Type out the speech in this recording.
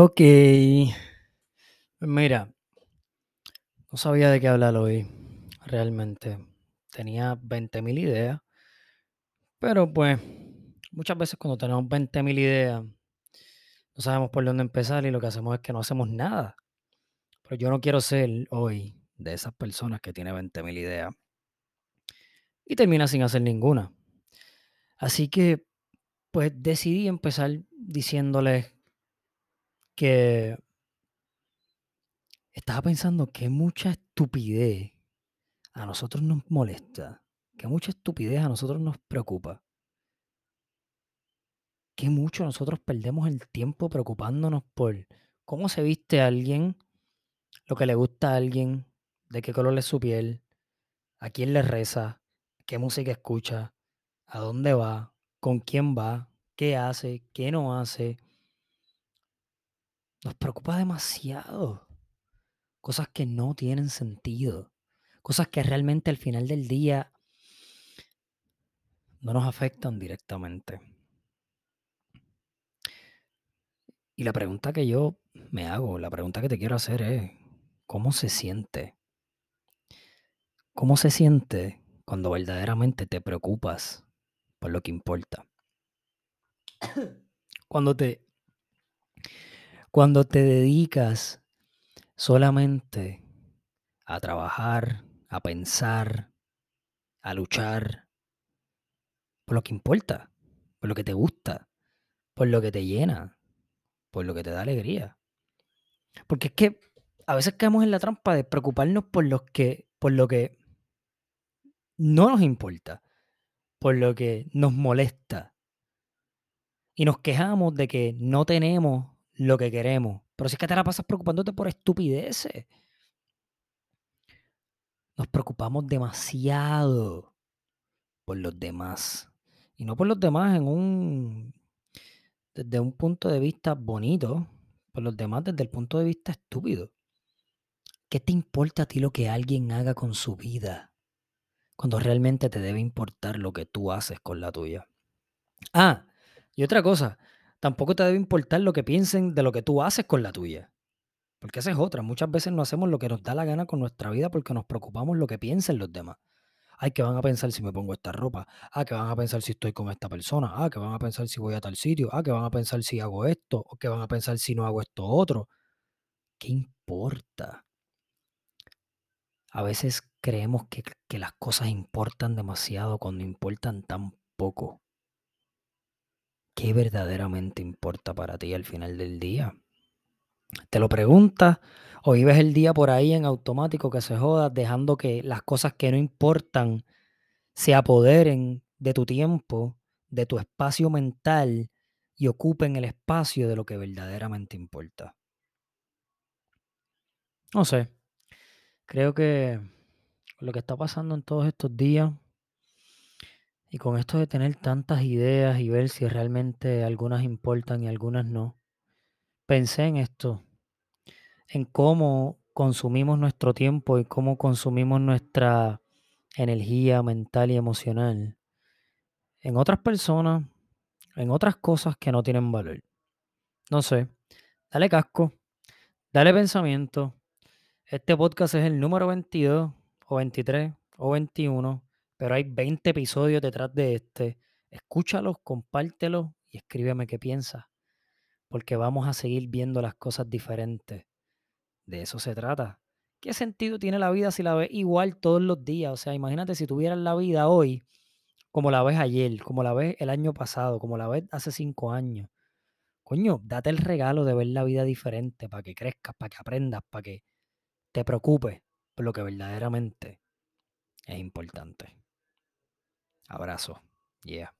Ok. Mira, no sabía de qué hablar hoy, realmente. Tenía 20.000 ideas, pero pues muchas veces cuando tenemos 20.000 ideas, no sabemos por dónde empezar y lo que hacemos es que no hacemos nada. Pero yo no quiero ser hoy de esas personas que tiene 20.000 ideas y termina sin hacer ninguna. Así que, pues decidí empezar diciéndoles que estaba pensando que mucha estupidez a nosotros nos molesta, que mucha estupidez a nosotros nos preocupa. Que mucho nosotros perdemos el tiempo preocupándonos por cómo se viste alguien, lo que le gusta a alguien, de qué color es su piel, a quién le reza, qué música escucha, a dónde va, con quién va, qué hace, qué no hace. Nos preocupa demasiado. Cosas que no tienen sentido. Cosas que realmente al final del día no nos afectan directamente. Y la pregunta que yo me hago, la pregunta que te quiero hacer es, ¿cómo se siente? ¿Cómo se siente cuando verdaderamente te preocupas por lo que importa? Cuando te cuando te dedicas solamente a trabajar, a pensar, a luchar por lo que importa, por lo que te gusta, por lo que te llena, por lo que te da alegría. Porque es que a veces caemos en la trampa de preocuparnos por lo que, por lo que no nos importa, por lo que nos molesta. Y nos quejamos de que no tenemos lo que queremos. Pero si es que te la pasas preocupándote por estupideces. Nos preocupamos demasiado por los demás. Y no por los demás en un. desde un punto de vista bonito. Por los demás desde el punto de vista estúpido. ¿Qué te importa a ti lo que alguien haga con su vida? Cuando realmente te debe importar lo que tú haces con la tuya. Ah, y otra cosa, tampoco te debe importar lo que piensen de lo que tú haces con la tuya. Porque esa es otra. Muchas veces no hacemos lo que nos da la gana con nuestra vida porque nos preocupamos lo que piensen los demás. Ay, que van a pensar si me pongo esta ropa. Ah, que van a pensar si estoy con esta persona. Ah, que van a pensar si voy a tal sitio. Ah, que van a pensar si hago esto. O que van a pensar si no hago esto otro. ¿Qué importa? A veces creemos que, que las cosas importan demasiado cuando importan tan poco. ¿Qué verdaderamente importa para ti al final del día? Te lo preguntas o vives el día por ahí en automático que se joda, dejando que las cosas que no importan se apoderen de tu tiempo, de tu espacio mental y ocupen el espacio de lo que verdaderamente importa. No sé, creo que lo que está pasando en todos estos días y con esto de tener tantas ideas y ver si realmente algunas importan y algunas no, pensé en esto, en cómo consumimos nuestro tiempo y cómo consumimos nuestra energía mental y emocional en otras personas, en otras cosas que no tienen valor. No sé, dale casco, dale pensamiento. Este podcast es el número 22 o 23 o 21, pero hay 20 episodios detrás de este. Escúchalos, compártelos y escríbeme qué piensas, porque vamos a seguir viendo las cosas diferentes. De eso se trata. ¿Qué sentido tiene la vida si la ves igual todos los días? O sea, imagínate si tuvieras la vida hoy como la ves ayer, como la ves el año pasado, como la ves hace cinco años. Coño, date el regalo de ver la vida diferente para que crezcas, para que aprendas, para que te preocupes por lo que verdaderamente es importante. Abrazo. Yeah.